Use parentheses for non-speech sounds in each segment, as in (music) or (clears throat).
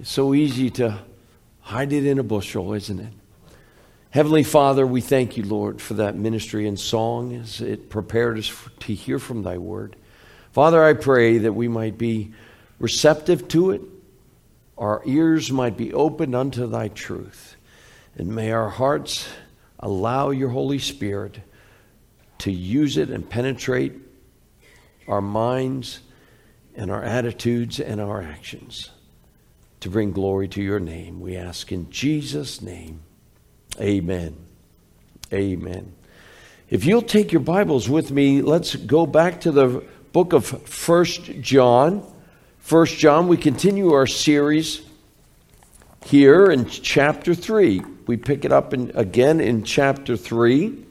It's so easy to hide it in a bushel, isn't it? Heavenly Father, we thank you, Lord, for that ministry and song as it prepared us to hear from thy word. Father, I pray that we might be receptive to it, our ears might be opened unto thy truth, and may our hearts allow your Holy Spirit to use it and penetrate our minds and our attitudes and our actions to bring glory to your name. We ask in Jesus' name. Amen. Amen. If you'll take your Bibles with me, let's go back to the book of First John. First John, we continue our series here in chapter 3. We pick it up in, again in chapter 3.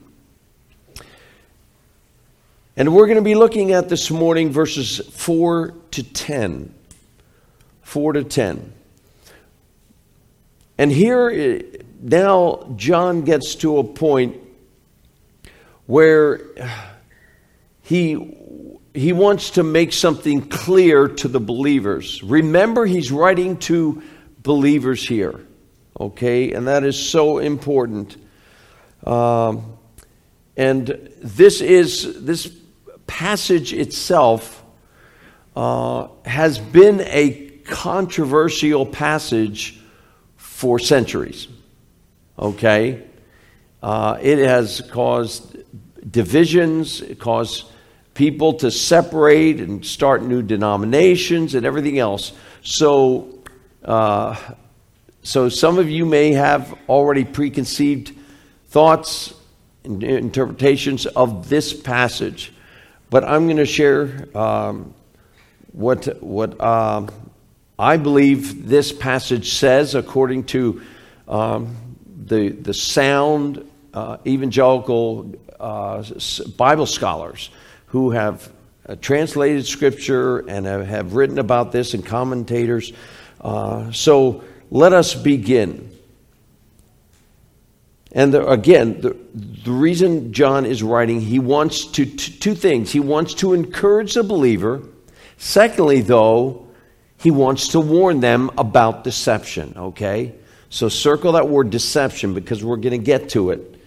And we're going to be looking at this morning verses 4 to 10. 4 to 10. And here, now, John gets to a point where (sighs) he, he wants to make something clear to the believers. Remember, he's writing to believers here, okay? And that is so important. Um, and this is, this passage itself uh, has been a controversial passage for centuries. Okay? Uh, it has caused divisions, it caused people to separate and start new denominations and everything else. So, uh, so some of you may have already preconceived thoughts and interpretations of this passage, but I'm going to share um, what what um, I believe this passage says, according to um, the, the sound uh, evangelical uh, Bible scholars who have uh, translated Scripture and have, have, written about this, and commentators. Uh, so let us begin. And the, again, the, the reason John is writing, he wants to, to two things. He wants to encourage the believer. Secondly, though, he wants to warn them about deception, okay? So circle that word deception because we're going to get to it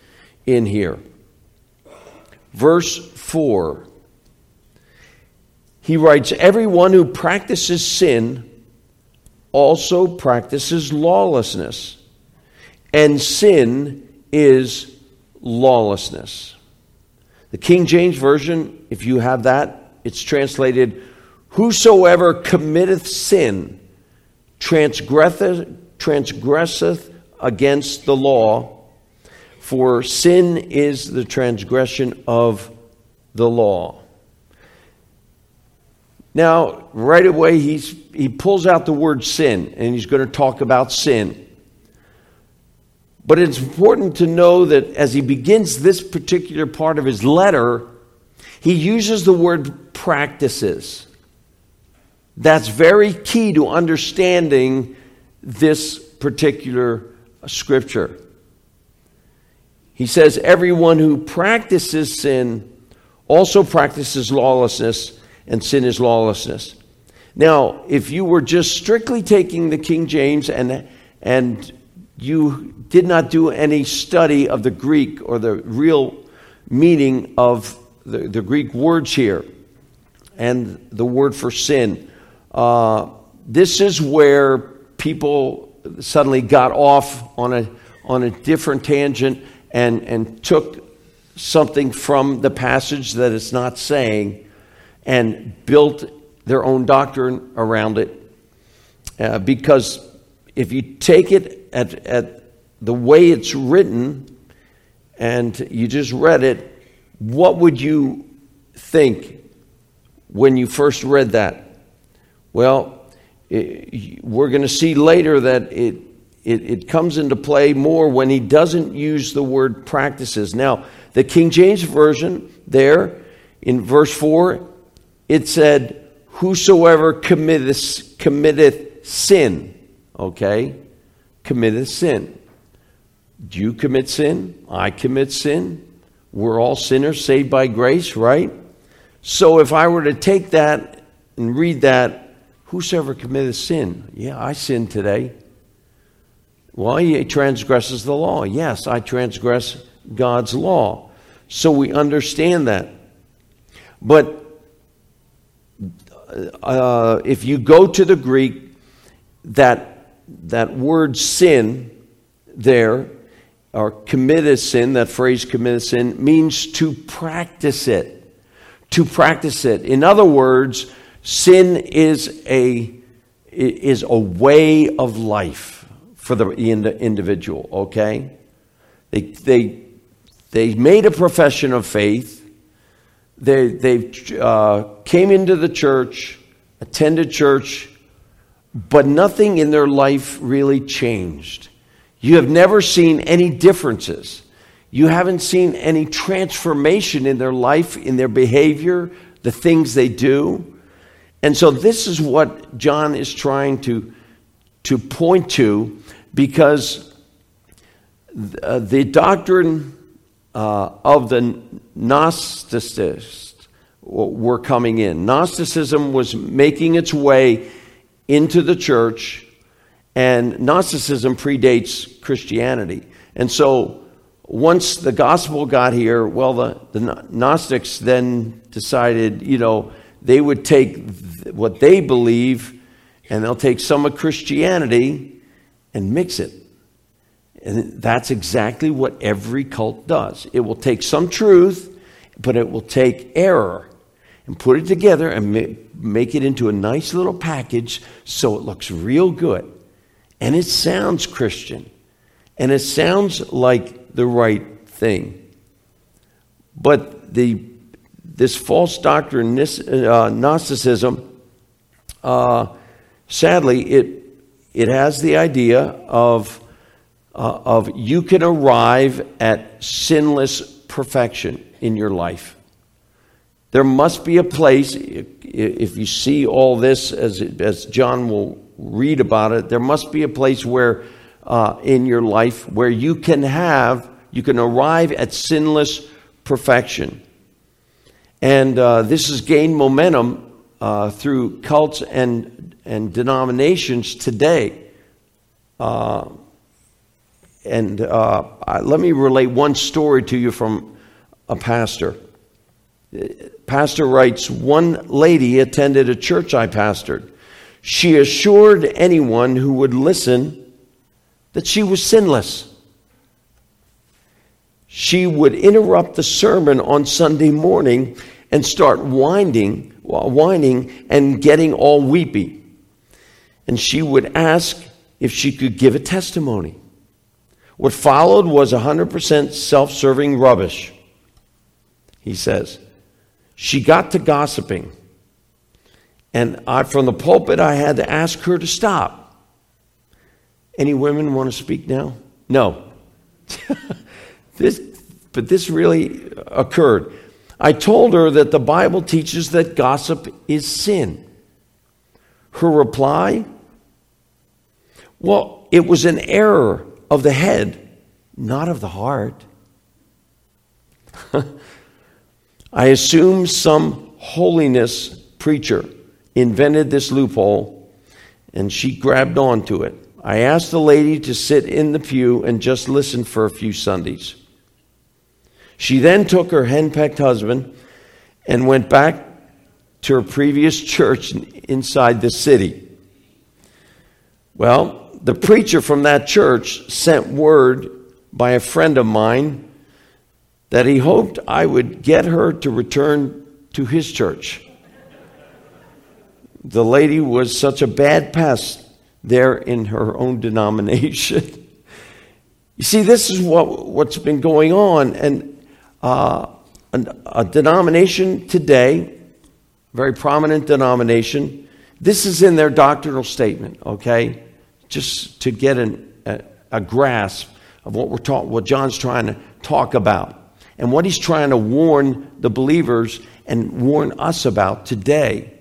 in here. Verse 4 he writes, Everyone who practices sin also practices lawlessness, and sin is lawlessness. The King James Version, if you have that, it's translated Whosoever committeth sin transgresseth, transgresseth against the law, for sin is the transgression of the law. Now, right away, he's, he pulls out the word sin, and he's going to talk about sin. But it's important to know that as he begins this particular part of his letter, he uses the word practices. That's very key to understanding this particular scripture. He says, Everyone who practices sin also practices lawlessness, and sin is lawlessness. Now, if you were just strictly taking the King James and, and you did not do any study of the Greek or the real meaning of the, the Greek words here and the word for sin, uh, this is where people suddenly got off on a, on a different tangent and, and took something from the passage that it's not saying and built their own doctrine around it. Uh, because if you take it at, at the way it's written and you just read it, what would you think when you first read that? Well, it, we're going to see later that it, it, it comes into play more when he doesn't use the word practices. Now, the King James Version there in verse 4, it said, Whosoever committeth, committeth sin, okay? Committeth sin. Do you commit sin? I commit sin. We're all sinners saved by grace, right? So if I were to take that and read that, Whosoever committeth sin, yeah, I sinned today. Well, he transgresses the law. Yes, I transgress God's law. So we understand that. But uh, if you go to the Greek, that, that word sin there, or committed sin, that phrase committed sin, means to practice it. To practice it. In other words, sin is a, is a way of life for the individual, okay? They, they, they made a profession of faith they they uh, came into the church, attended church, but nothing in their life really changed. You have never seen any differences. You haven't seen any transformation in their life, in their behavior, the things they do. And so, this is what John is trying to, to point to because uh, the doctrine uh, of the Gnosticists were coming in. Gnosticism was making its way into the church, and Gnosticism predates Christianity. And so once the gospel got here, well, the, the Gnostics then decided, you know, they would take what they believe and they'll take some of Christianity and mix it. And that's exactly what every cult does. It will take some truth, but it will take error and put it together and make it into a nice little package so it looks real good. And it sounds Christian. And it sounds like the right thing. But the, this false doctrine, uh, Gnosticism, uh, sadly, it, it has the idea of uh, of you can arrive at sinless perfection in your life. There must be a place, if you see all this as, as John will read about it, there must be a place where uh, in your life where you can have, you can arrive at sinless perfection. And uh, this has gained momentum uh, through cults and, and denominations today. Uh, and uh, let me relate one story to you from a pastor. Pastor writes One lady attended a church I pastored. She assured anyone who would listen that she was sinless. She would interrupt the sermon on Sunday morning and start whining, whining and getting all weepy. And she would ask if she could give a testimony. What followed was 100% self serving rubbish, he says. She got to gossiping. And I, from the pulpit, I had to ask her to stop. Any women want to speak now? No. (laughs) this, but this really occurred. I told her that the Bible teaches that gossip is sin. Her reply, well, it was an error of the head, not of the heart. (laughs) I assume some holiness preacher invented this loophole and she grabbed onto it. I asked the lady to sit in the pew and just listen for a few Sundays. She then took her henpecked husband and went back to her previous church inside the city. Well, the preacher from that church sent word by a friend of mine that he hoped I would get her to return to his church. The lady was such a bad pest there in her own denomination. (laughs) you see, this is what, what's been going on. And uh, a, denomination today, very prominent denomination, this is in their doctrinal statement, okay? just to get an, a, a, grasp of what we're talking, what John's trying to talk about, and what he's trying to warn the believers and warn us about today.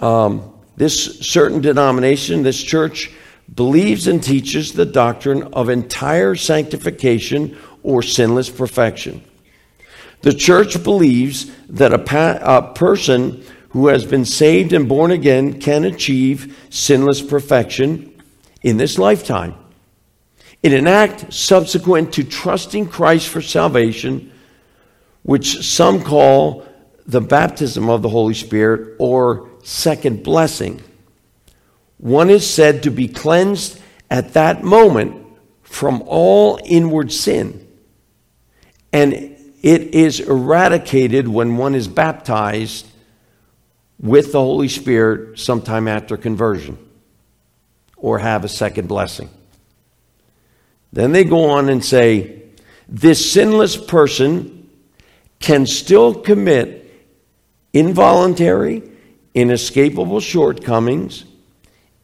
Um, this certain denomination, this church, believes and teaches the doctrine of entire sanctification or sinless perfection. The church believes that a, pa- a person who has been saved and born again can achieve sinless perfection in this lifetime. In an act subsequent to trusting Christ for salvation, which some call the baptism of the Holy Spirit or second blessing, one is said to be cleansed at that moment from all inward sin. And it is eradicated when one is baptized with the Holy Spirit sometime after conversion or have a second blessing. Then they go on and say, this sinless person can still commit involuntary, inescapable shortcomings,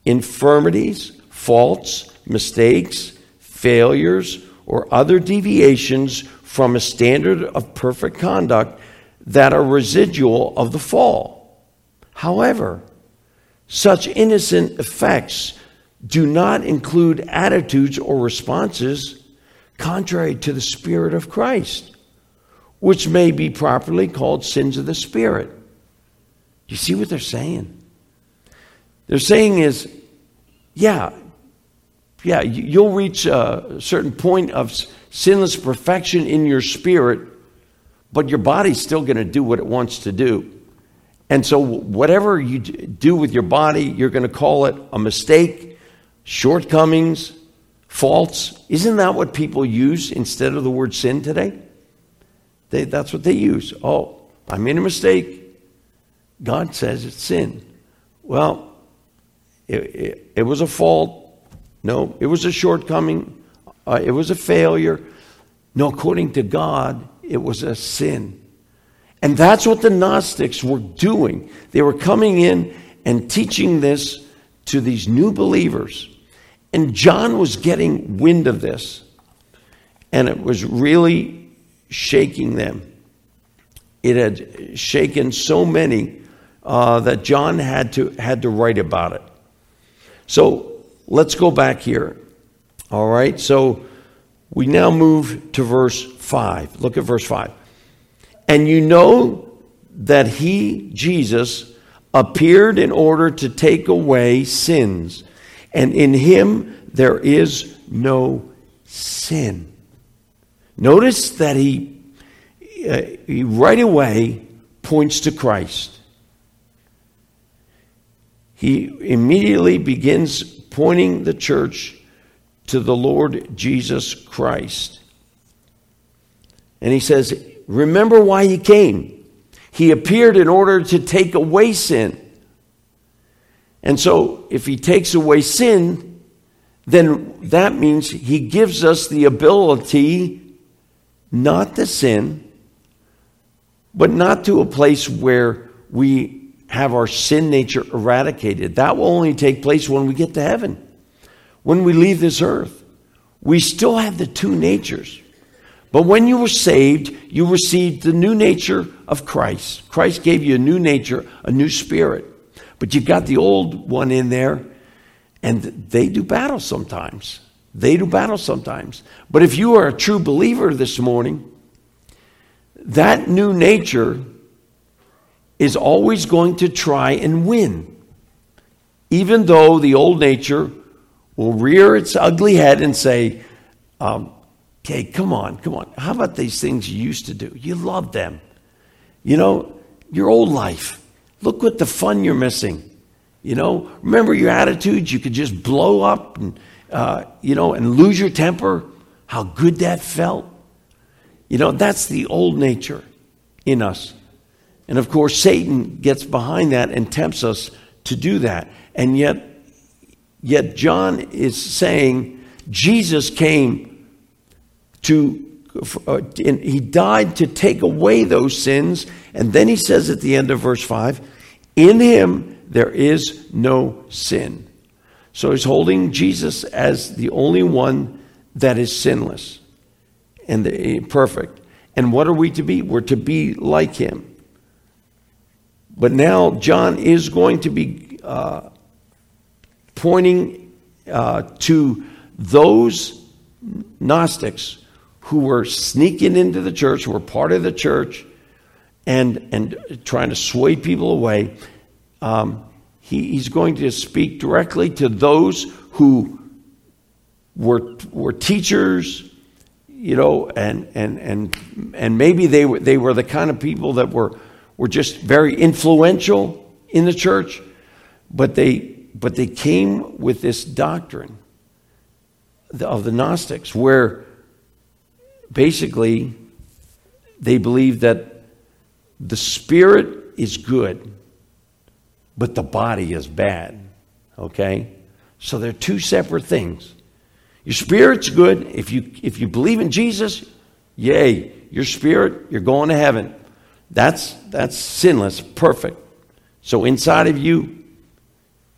infirmities, faults, mistakes, failures, or other deviations from a standard of perfect conduct that are residual of the fall. However, such innocent effects do not include attitudes or responses contrary to the Spirit of Christ, which may be properly called sins of the Spirit. You see what they're saying? They're saying is, yeah, yeah, you'll reach a certain point of sinless perfection in your spirit, but your body's still going to do what it wants to do. And so, whatever you do with your body, you're going to call it a mistake, shortcomings, faults. Isn't that what people use instead of the word sin today? They, that's what they use. Oh, I made a mistake. God says it's sin. Well, it, it, it was a fault. No, it was a shortcoming. Uh, it was a failure. No, according to God, it was a sin. And that's what the Gnostics were doing. They were coming in and teaching this to these new believers. And John was getting wind of this, and it was really shaking them. It had shaken so many uh, that John had to, had to write about it. So let's go back here. All right, so we now move to verse 5. Look at verse 5. And you know that he, Jesus, appeared in order to take away sins and in him there is no sin. Notice that he, uh, he right away points to Christ. He immediately begins pointing the church to the Lord Jesus Christ. And he says, Remember why he came. He appeared in order to take away sin. And so, if he takes away sin, then that means he gives us the ability not to sin, but not to a place where we have our sin nature eradicated. That will only take place when we get to heaven, when we leave this earth. We still have the two natures. But when you were saved, you received the new nature of Christ. Christ gave you a new nature, a new spirit. But you've got the old one in there, and they do battle sometimes. They do battle sometimes. But if you are a true believer this morning, that new nature is always going to try and win. Even though the old nature will rear its ugly head and say, um, okay, come on, come on. How about these things you used to do? You loved them. You know, your old life. Look what the fun you're missing. You know, remember your attitudes? You could just blow up and, uh, you know, and lose your temper. How good that felt. You know, that's the old nature in us. And of course, Satan gets behind that and tempts us to do that. And yet, yet John is saying Jesus came to uh, he died to take away those sins. And then he says at the end of verse 5 In him there is no sin. So he's holding Jesus as the only one that is sinless and perfect. And what are we to be? We're to be like him. But now John is going to be uh, pointing uh, to those Gnostics who were sneaking into the church, who were part of the church, and, and trying to sway people away. Um, he, he's going to speak directly to those who were, were teachers, you know, and, and, and, and maybe they were, they were the kind of people that were, were just very influential in the church, but they, but they came with this doctrine of the Gnostics where basically they believed that the spirit is good, but the body is bad. Okay? So they're two separate things. Your spirit's good. If you, if you believe in Jesus, yay, your spirit, you're going to heaven. That's, that's sinless, perfect. So inside of you,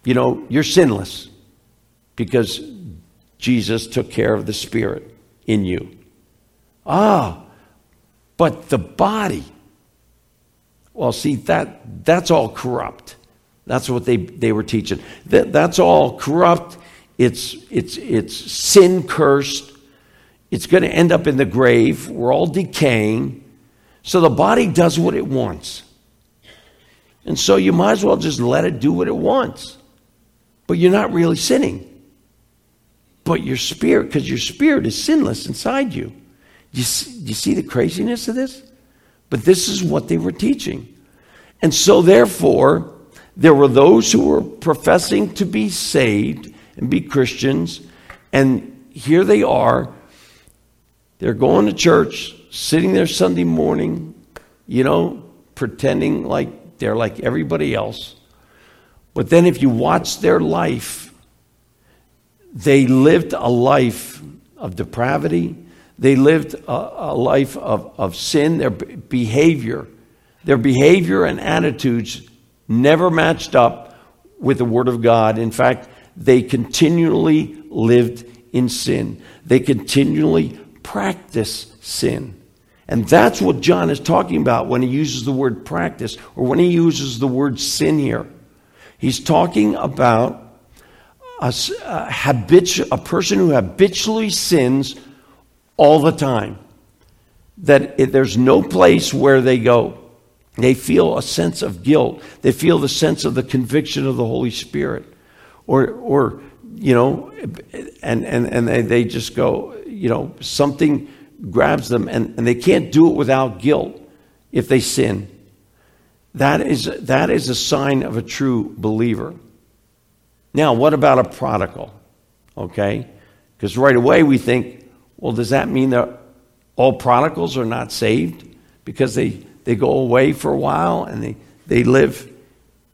you know, you're sinless because Jesus took care of the spirit in you. Ah, but the body, well, see, that, that's all corrupt. That's what they, they were teaching. That, that's all corrupt. It's, it's, it's sin cursed. It's going to end up in the grave. We're all decaying. So the body does what it wants. And so you might as well just let it do what it wants. But you're not really sinning. But your spirit, because your spirit is sinless inside you. Do you, see, you see the craziness of this? But this is what they were teaching. And so, therefore, there were those who were professing to be saved and be Christians, and here they are. They're going to church, sitting there Sunday morning, you know, pretending like they're like everybody else. But then, if you watch their life, they lived a life of depravity, they lived a, a life of, of sin, their behavior, their behavior and attitudes never matched up with the Word of God. In fact, they continually lived in sin. They continually practiced sin. And that's what John is talking about when he uses the word practice or when he uses the word sin here. He's talking about a, a, habitu- a person who habitually sins all the time. That it, there's no place where they go. They feel a sense of guilt. They feel the sense of the conviction of the Holy Spirit. Or, or you know, and, and, and they, they just go, you know, something grabs them and, and they can't do it without guilt if they sin. That is, that is a sign of a true believer. Now, what about a prodigal? Okay? Because right away we think, well, does that mean that all prodigals are not saved because they, they go away for a while and they, they live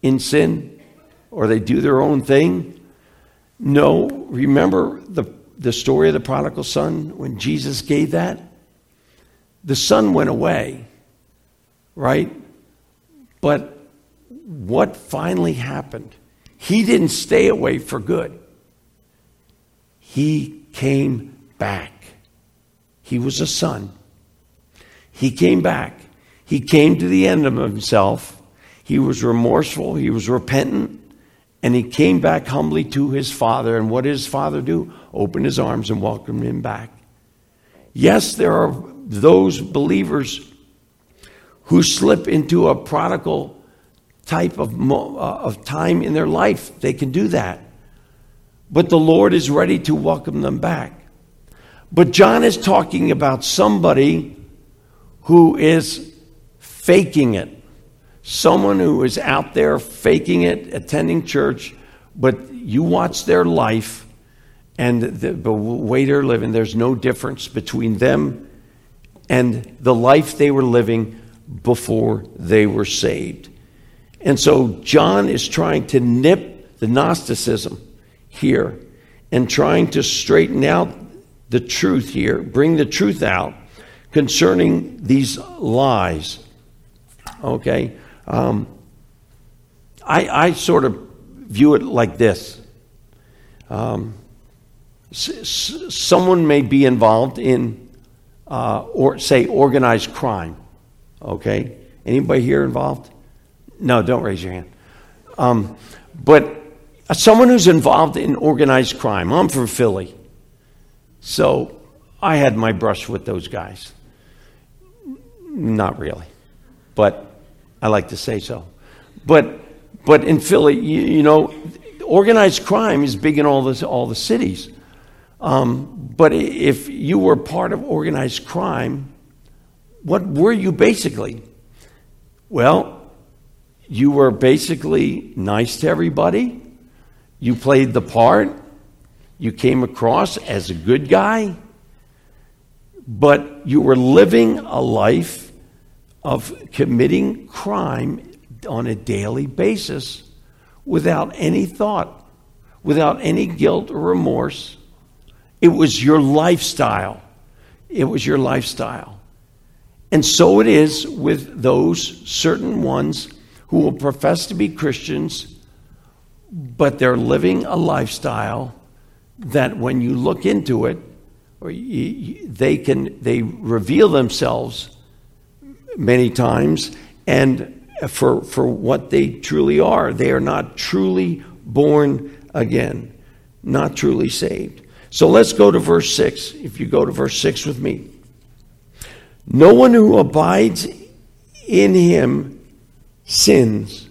in sin or they do their own thing? No. Remember the, the story of the prodigal son when Jesus gave that? The son went away, right? But what finally happened? He didn't stay away for good. He came back. He was a son. He came back. He came to the end of himself. He was remorseful. He was repentant. And he came back humbly to his father. And what did his father do? Open his arms and welcome him back. Yes, there are those believers who slip into a prodigal type of, uh, of time in their life. They can do that. But the Lord is ready to welcome them back. But John is talking about somebody who is faking it. Someone who is out there faking it, attending church, but you watch their life and the, the way they're living, there's no difference between them and the life they were living before they were saved. And so John is trying to nip the Gnosticism here and trying to straighten out the truth here, bring the truth out concerning these lies. Okay? Um, I, I sort of view it like this. Um, s- someone may be involved in, uh, or say, organized crime. Okay? Anybody here involved? No, don't raise your hand. Um, but someone who's involved in organized crime. I'm from Philly. So I had my brush with those guys. Not really. but I like to say so. But, but in Philly, you, you know, organized crime is big in all, this, all the cities. Um, but if you were part of organized crime, what were you basically? Well, you were basically nice to everybody. You played the part. You came across as a good guy. But you were living a life of committing crime on a daily basis without any thought, without any guilt or remorse. It was your lifestyle. It was your lifestyle. And so it is with those certain ones who will profess to be Christians, but they're living a lifestyle that when you look into it, they can they reveal themselves many times and for for what they truly are. They are not truly born again, not truly saved. So let's go to verse 6. If you go to verse 6 with me. No one who abides in him sins.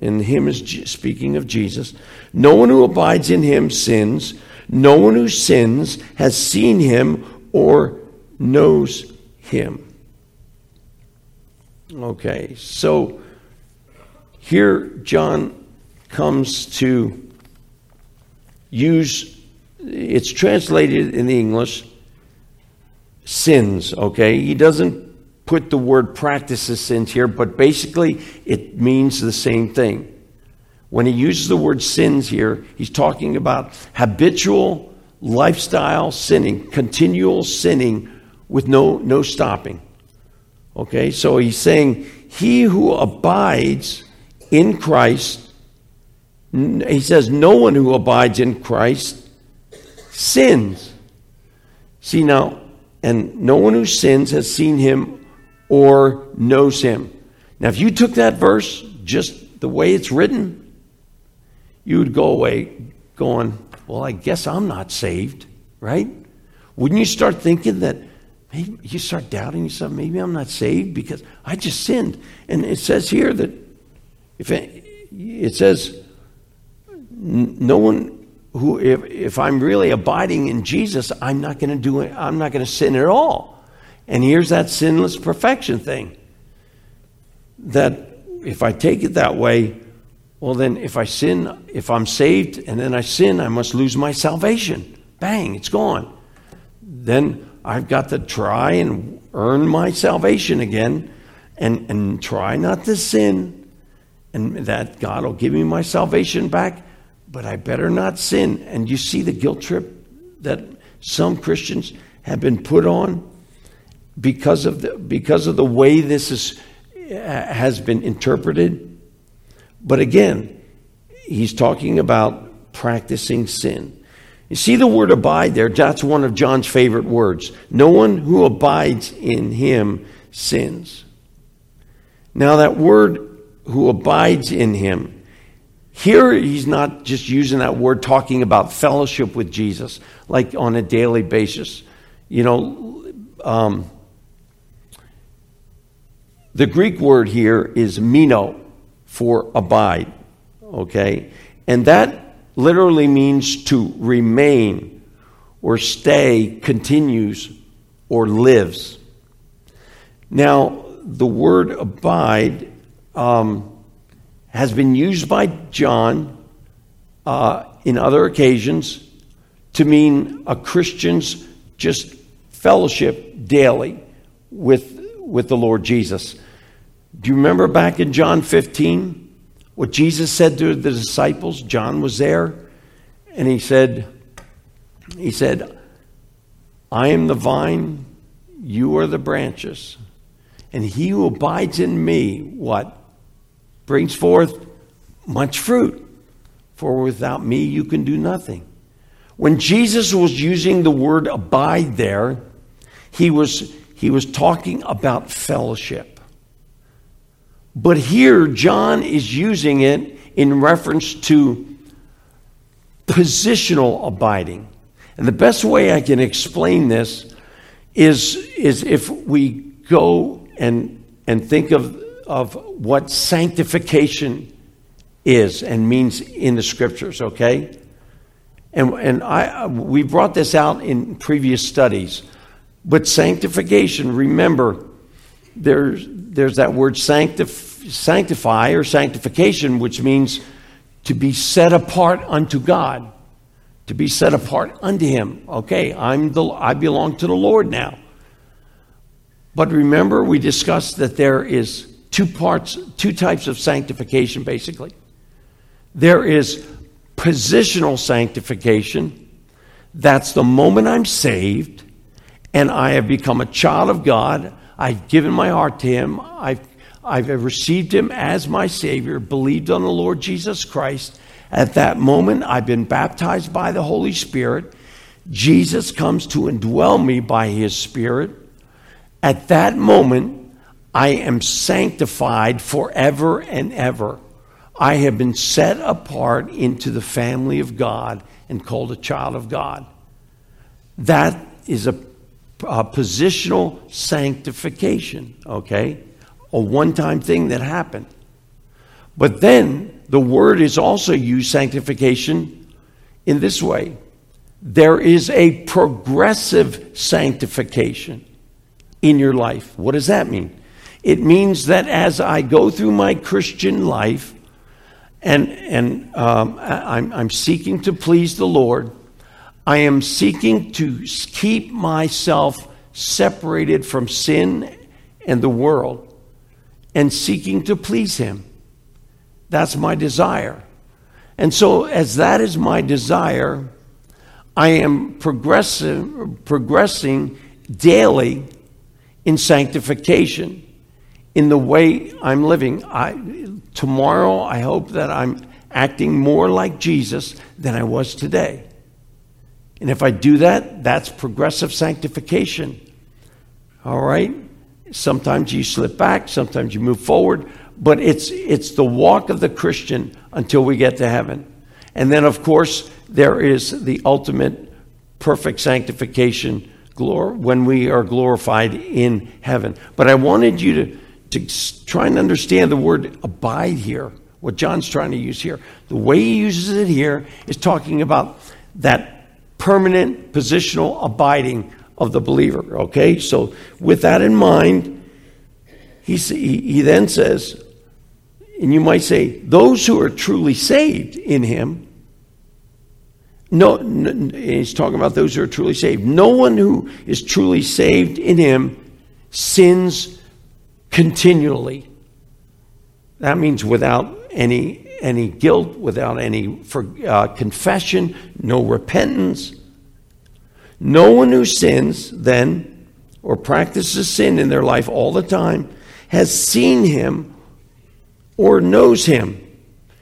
And him is speaking of Jesus. No one who abides in him sins. No one who sins has seen him or knows him. Okay, so here John comes to use, it's translated in the English, sins, okay? He doesn't put the word practices sins here, but basically it means the same thing. When he uses the word sins here, he's talking about habitual lifestyle sinning, continual sinning with no, no stopping. Okay, so he's saying, He who abides in Christ, he says, no one who abides in Christ sins. See now, and no one who sins has seen him or knows him. Now, if you took that verse just the way it's written, you would go away going, Well, I guess I'm not saved, right? Wouldn't you start thinking that maybe you start doubting yourself, maybe I'm not saved because I just sinned? And it says here that if it, it says, no one who if, if I'm really abiding in Jesus, I'm not going to do it, I'm not going to sin at all. And here's that sinless perfection thing. That if I take it that way, well then if I sin, if I'm saved and then I sin, I must lose my salvation. Bang, it's gone. Then I've got to try and earn my salvation again and, and try not to sin. And that God will give me my salvation back but I better not sin. And you see the guilt trip that some Christians have been put on because of the, because of the way this is, uh, has been interpreted. But again, he's talking about practicing sin. You see the word abide there? That's one of John's favorite words. No one who abides in him sins. Now, that word who abides in him, here, he's not just using that word talking about fellowship with Jesus, like on a daily basis. You know, um, the Greek word here is meno for abide, okay? And that literally means to remain or stay, continues, or lives. Now, the word abide. Um, has been used by John uh, in other occasions to mean a Christian's just fellowship daily with, with the Lord Jesus. Do you remember back in John 15 what Jesus said to the disciples? John was there, and he said, he said, I am the vine, you are the branches. And he who abides in me, what? Brings forth much fruit. For without me, you can do nothing. When Jesus was using the word abide there, he was, he was talking about fellowship. But here, John is using it in reference to positional abiding. And the best way I can explain this is, is if we go and and think of, of what sanctification is and means in the scriptures, okay? And, and I, we brought this out in previous studies. But sanctification, remember, there's, there's that word sanctif- sanctify or sanctification, which means to be set apart unto God, to be set apart unto Him. Okay, I'm the, I belong to the Lord now. But remember, we discussed that there is two parts, two types of sanctification, basically. There is positional sanctification. That's the moment I'm saved and I have become a child of God. I've given my heart to Him. I've, I've received Him as my Savior, believed on the Lord Jesus Christ. At that moment, I've been baptized by the Holy Spirit. Jesus comes to indwell me by His Spirit. At that moment, I am sanctified forever and ever. I have been set apart into the family of God and called a child of God. That is a, a positional sanctification, okay? A one time thing that happened. But then the word is also used, sanctification, in this way there is a progressive sanctification in your life. What does that mean? It means that as I go through my Christian life, and, and um, I'm, I'm seeking to please the Lord. I am seeking to keep myself separated from sin and the world and seeking to please Him. That's my desire. And so, as that is my desire, I am progressing, progressing daily in sanctification in the way I'm living. I, tomorrow, I hope that I'm acting more like Jesus than I was today. And if I do that, that's progressive sanctification. All right? Sometimes you slip back, sometimes you move forward, but it's, it's the walk of the Christian until we get to heaven. And then, of course, there is the ultimate perfect sanctification when we are glorified in heaven. But I wanted you to to try and understand the word abide here, what John's trying to use here. The way he uses it here is talking about that permanent positional abiding of the believer. Okay, so with that in mind, he, he then says, and you might say, those who are truly saved in him. No, no, he's talking about those who are truly saved. No one who is truly saved in him sins continually. That means without any, any guilt, without any for, uh, confession, no repentance. No one who sins then or practices sin in their life all the time has seen him or knows him.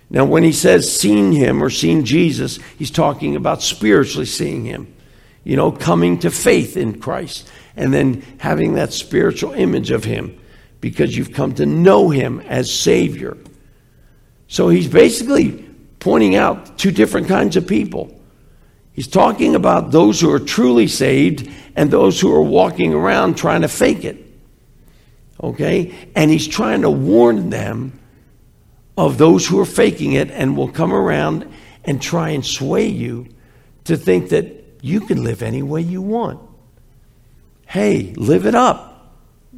Now, when he says seen him or seen Jesus, he's talking about spiritually seeing him, you know, coming to faith in Christ and then having that spiritual image of him because you've come to know him as Savior. So he's basically pointing out two different kinds of people. He's talking about those who are truly saved and those who are walking around trying to fake it. Okay? And he's trying to warn them of those who are faking it and will come around and try and sway you to think that you can live any way you want. Hey, live it up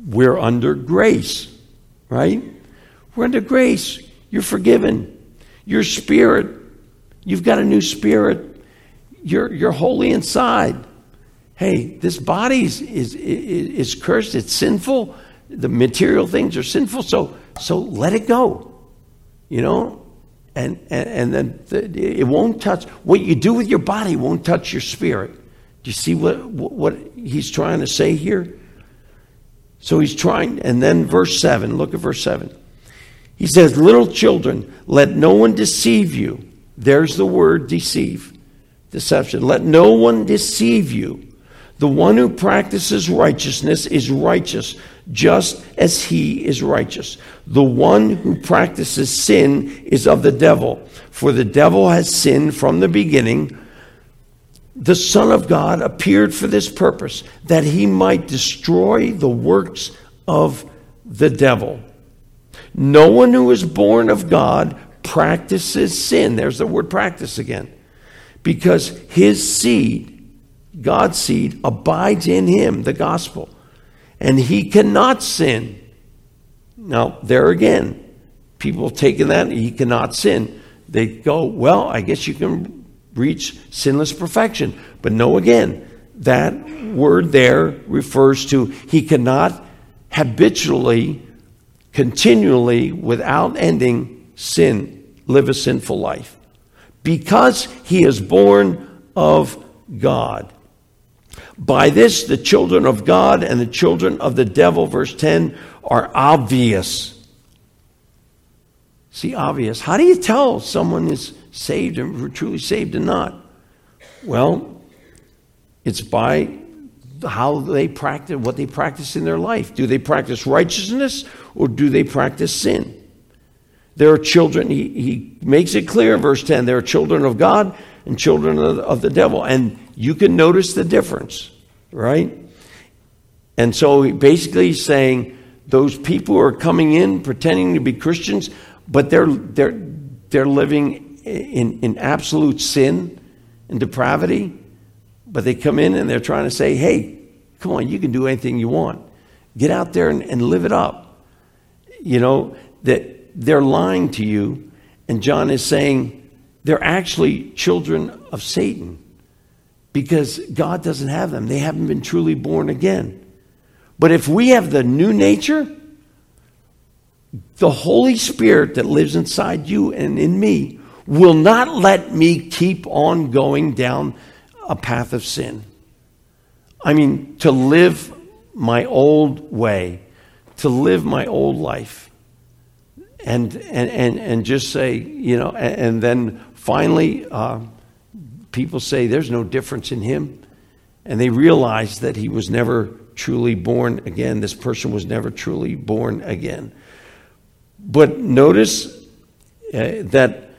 we're under grace, right? We're under grace. You're forgiven. Your spirit, you've got a new spirit. You're, you're holy inside. Hey, this body is, is, is cursed. It's sinful. The material things are sinful. So, so let it go. You know? And, and, and then the, it won't touch. What you do with your body won't touch your spirit. Do you see what, what he's trying to say here? So he's trying, and then verse 7, look at verse 7. He says, Little children, let no one deceive you. There's the word deceive, deception. Let no one deceive you. The one who practices righteousness is righteous, just as he is righteous. The one who practices sin is of the devil, for the devil has sinned from the beginning the Son of God appeared for this purpose, that he might destroy the works of the devil. No one who is born of God practices sin. There's the word practice again. Because his seed, God's seed, abides in him, the gospel, and he cannot sin. Now, there again, people taking that, he cannot sin. They go, well, I guess you can reach sinless perfection. But no, again, that word there refers to he cannot habitually, continually, without ending, sin, live a sinful life. Because he is born of God. By this, the children of God and the children of the devil, verse 10, are obvious. See, obvious. How do you tell someone is saved and truly saved and not? Well, it's by how they practice, what they practice in their life. Do they practice righteousness or do they practice sin? There are children, he, he makes it clear verse 10 there are children of God and children of, of the devil. And you can notice the difference, right? And so he basically he's saying those people are coming in pretending to be Christians, but they're, they're, they're living in, in absolute sin and depravity but they come in and they're trying to say, hey, come on, you can do anything you want. Get out there and, and live it up. You know, that they're lying to you. And John is saying they're actually children of Satan because God doesn't have them. They haven't been truly born again. But if we have the new nature, the Holy Spirit that lives inside you and in me will not let me keep on going down a path of sin. I mean, to live my old way, to live my old life. And, and, and, and just say, you know, and, and then finally, uh, people say there's no difference in him. And they realize that he was never truly born again. This person was never truly born again. But notice uh, that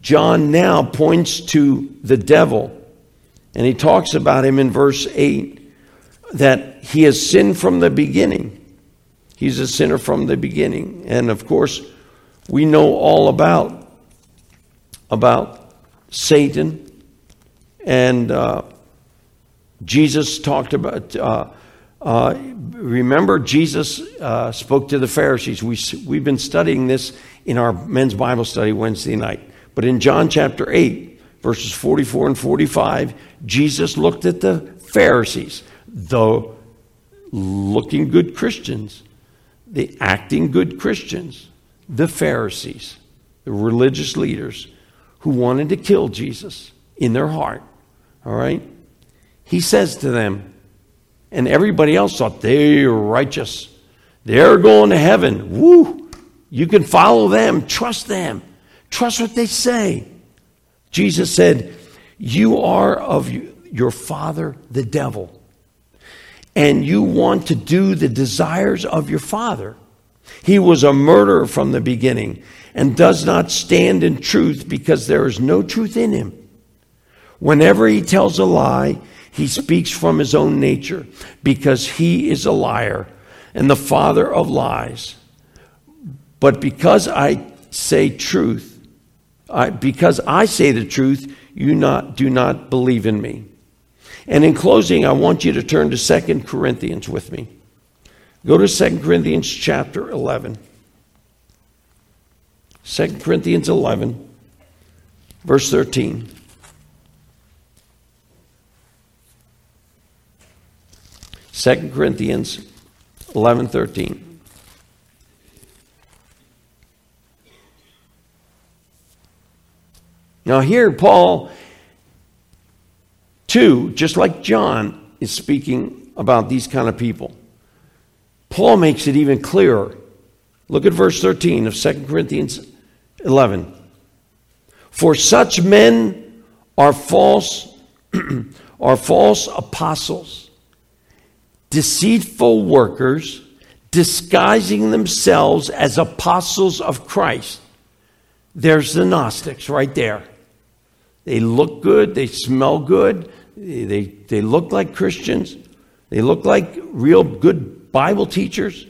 John now points to the devil and he talks about him in verse 8 that he has sinned from the beginning. He's a sinner from the beginning. And of course, we know all about, about Satan. And uh, Jesus talked about, uh, uh, remember, Jesus uh, spoke to the Pharisees. We, we've been studying this in our men's Bible study Wednesday night. But in John chapter 8, verses 44 and 45, Jesus looked at the Pharisees, the looking good Christians, the acting good Christians, the Pharisees, the religious leaders who wanted to kill Jesus in their heart. All right? He says to them, and everybody else thought they're righteous. They're going to heaven. Woo! You can follow them, trust them, trust what they say. Jesus said, You are of your father, the devil, and you want to do the desires of your father. He was a murderer from the beginning and does not stand in truth because there is no truth in him. Whenever he tells a lie, he speaks from his own nature because he is a liar and the father of lies. But because I say truth, I, because I say the truth, you not, do not believe in me. And in closing, I want you to turn to 2 Corinthians with me. Go to 2 Corinthians chapter 11. 2 Corinthians 11, verse 13. Second Corinthians 11, 13. Now, here, Paul, too, just like John, is speaking about these kind of people. Paul makes it even clearer. Look at verse 13 of 2 Corinthians 11. For such men are false, (clears throat) are false apostles, deceitful workers, disguising themselves as apostles of Christ. There's the Gnostics right there. They look good, they smell good, they, they look like Christians, they look like real good Bible teachers.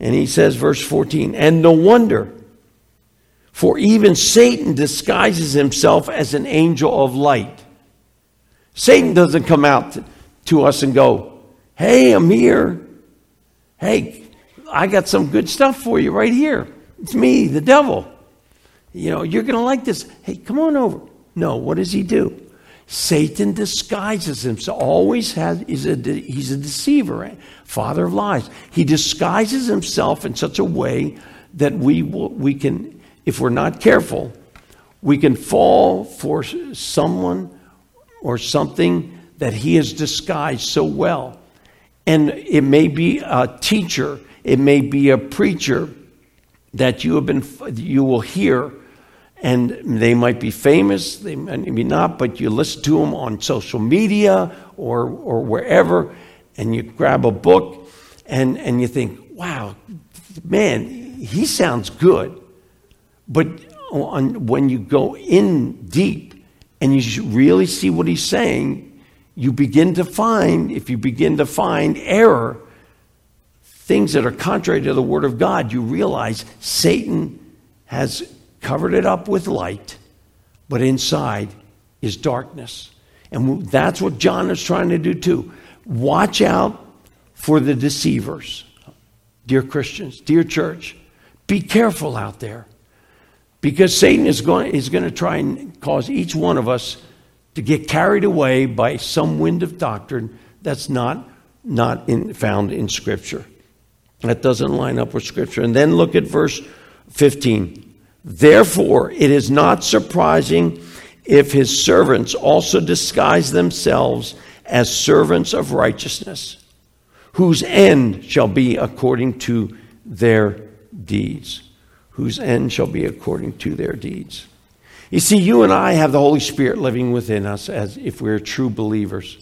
And he says, verse 14, and no wonder, for even Satan disguises himself as an angel of light. Satan doesn't come out to us and go, Hey, I'm here. Hey, I got some good stuff for you right here. It's me, the devil. You know, you're going to like this. Hey, come on over. No, what does he do? Satan disguises himself. Always has. He's a, he's a deceiver, father of lies. He disguises himself in such a way that we we can, if we're not careful, we can fall for someone or something that he has disguised so well. And it may be a teacher, it may be a preacher that you have been you will hear and they might be famous, they be not, but you listen to them on social media or, or wherever, and you grab a book and, and you think, wow, man, he sounds good. But on, when you go in deep and you really see what he's saying, you begin to find, if you begin to find error, things that are contrary to the Word of God, you realize Satan has covered it up with light, but inside is darkness. And that's what John is trying to do too. Watch out for the deceivers. Dear Christians, dear church, be careful out there. Because Satan is going, is going to try and cause each one of us to get carried away by some wind of doctrine that's not, not in, found in Scripture. That doesn't line up with Scripture. And then look at verse 15. Therefore, it is not surprising if his servants also disguise themselves as servants of righteousness, whose end shall be according to their deeds. Whose end shall be according to their deeds. You see, you and I have the Holy Spirit living within us as if we're true believers.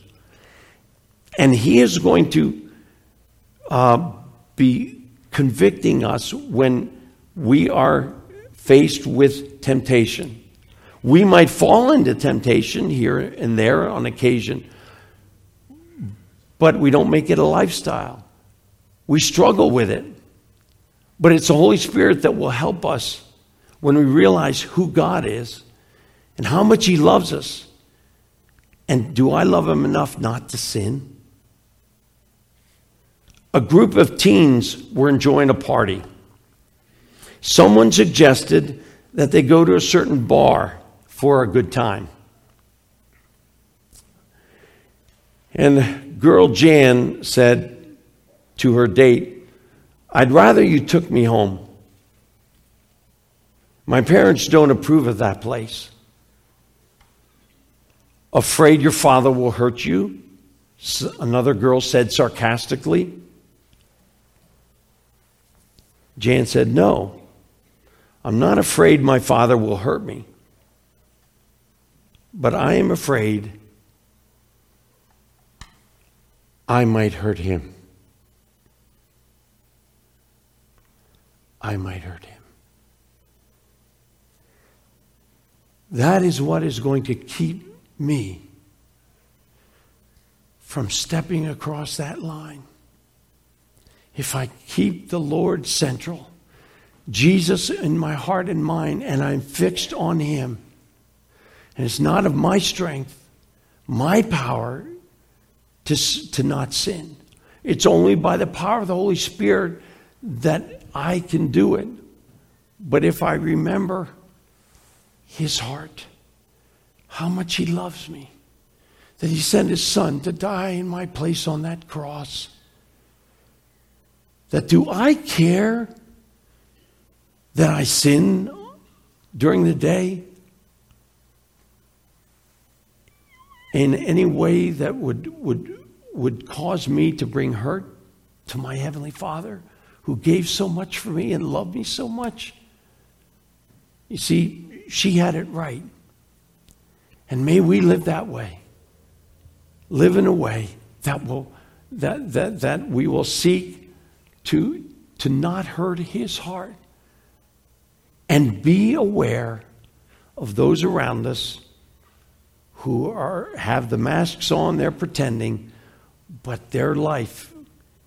And He is going to uh, be convicting us when we are faced with temptation. We might fall into temptation here and there on occasion, but we don't make it a lifestyle. We struggle with it. But it's the Holy Spirit that will help us when we realize who God is and how much He loves us. And do I love Him enough not to sin? A group of teens were enjoying a party. Someone suggested that they go to a certain bar for a good time. And girl Jan said to her date, I'd rather you took me home. My parents don't approve of that place. Afraid your father will hurt you? Another girl said sarcastically. Jan said, No. I'm not afraid my father will hurt me, but I am afraid I might hurt him. I might hurt him. That is what is going to keep me from stepping across that line. If I keep the Lord central, Jesus in my heart and mind, and I'm fixed on Him. And it's not of my strength, my power to, to not sin. It's only by the power of the Holy Spirit that I can do it. But if I remember His heart, how much He loves me, that He sent His Son to die in my place on that cross, that do I care? that I sin during the day in any way that would, would, would cause me to bring hurt to my Heavenly Father who gave so much for me and loved me so much. You see, she had it right. And may we live that way. Live in a way that will that that that we will seek to to not hurt his heart and be aware of those around us who are, have the masks on, they're pretending, but their life,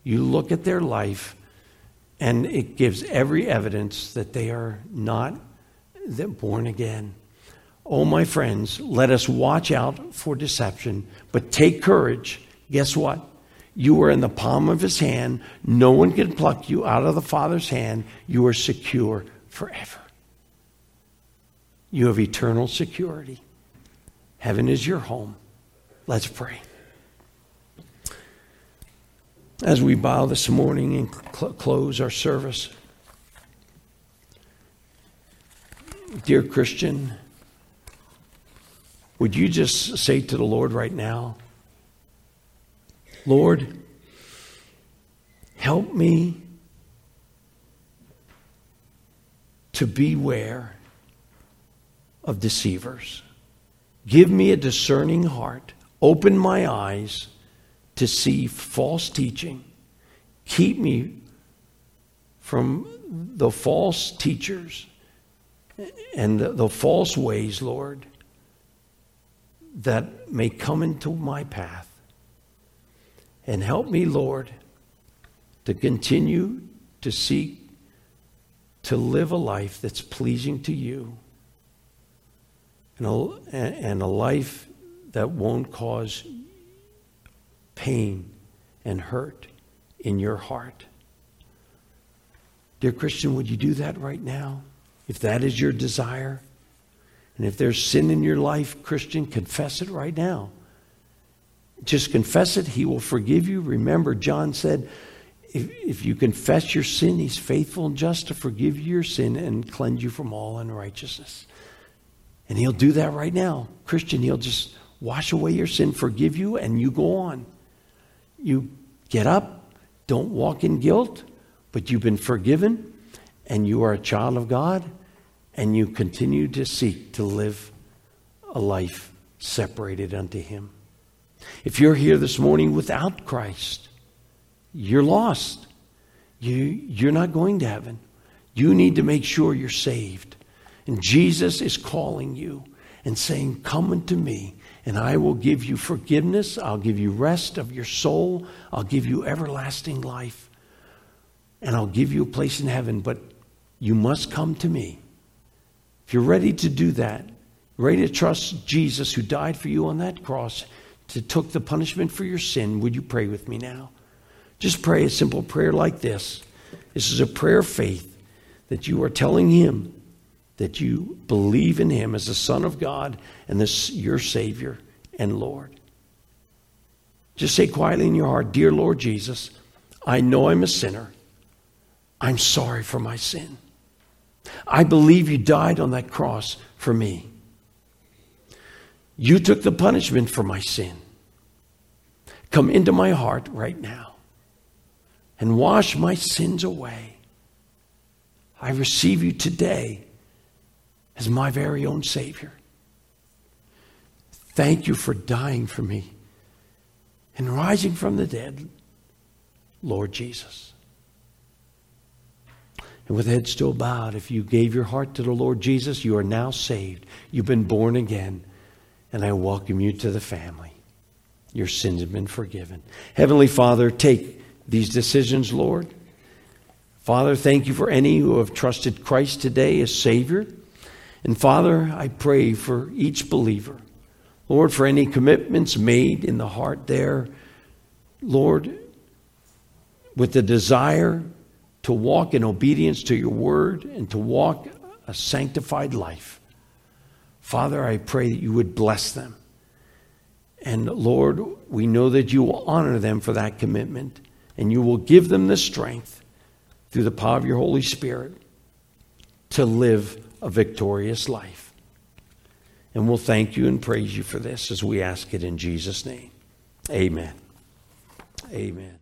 you look at their life, And it gives every evidence that they are not born again. Oh, my friends, let us watch out for deception, but take courage. Guess what? You are in the palm of his hand. No one can pluck you out of the Father's hand. You are secure forever. You have eternal security. Heaven is your home. Let's pray. As we bow this morning and cl- close our service, dear Christian, would you just say to the Lord right now, Lord, help me to beware of deceivers. Give me a discerning heart. Open my eyes to see false teaching. Keep me from the false teachers and the, the false ways, Lord, that may come into my path. And help me, Lord, to continue to seek to live a life that's pleasing to you and a, and a life that won't cause pain and hurt in your heart. Dear Christian, would you do that right now? If that is your desire, and if there's sin in your life, Christian, confess it right now. Just confess it. He will forgive you. Remember, John said, if, if you confess your sin, he's faithful and just to forgive you your sin and cleanse you from all unrighteousness. And he'll do that right now. Christian, he'll just wash away your sin, forgive you, and you go on. You get up, don't walk in guilt, but you've been forgiven, and you are a child of God, and you continue to seek to live a life separated unto him. If you're here this morning without Christ, you're lost. You, you're not going to heaven. You need to make sure you're saved. And Jesus is calling you and saying, Come unto me, and I will give you forgiveness. I'll give you rest of your soul. I'll give you everlasting life. And I'll give you a place in heaven. But you must come to me. If you're ready to do that, ready to trust Jesus who died for you on that cross, to took the punishment for your sin, would you pray with me now? Just pray a simple prayer like this. This is a prayer of faith that you are telling Him that you believe in him as the Son of God and this your Savior and Lord. Just say quietly in your heart, Dear Lord Jesus, I know I'm a sinner. I'm sorry for my sin. I believe you died on that cross for me. You took the punishment for my sin. Come into my heart right now and wash my sins away. I receive you today as my very own Savior. Thank you for dying for me and rising from the dead, Lord Jesus. And with head still bowed, if you gave your heart to the Lord Jesus, you are now saved. You've been born again, and I welcome you to the family. Your sins have been forgiven. Heavenly Father, take these decisions, Lord. Father, thank you for any who have trusted Christ today as Savior. And Father, I pray for each believer. Lord, for any commitments made in the heart there, Lord, with the desire to walk in obedience to your word and to walk a sanctified life. Father, I pray that you would bless them. And Lord, we know that you will honor them for that commitment and you will give them the strength through the power of your Holy Spirit to live a victorious life. And we'll thank you and praise you for this as we ask it in Jesus' name. Amen. Amen.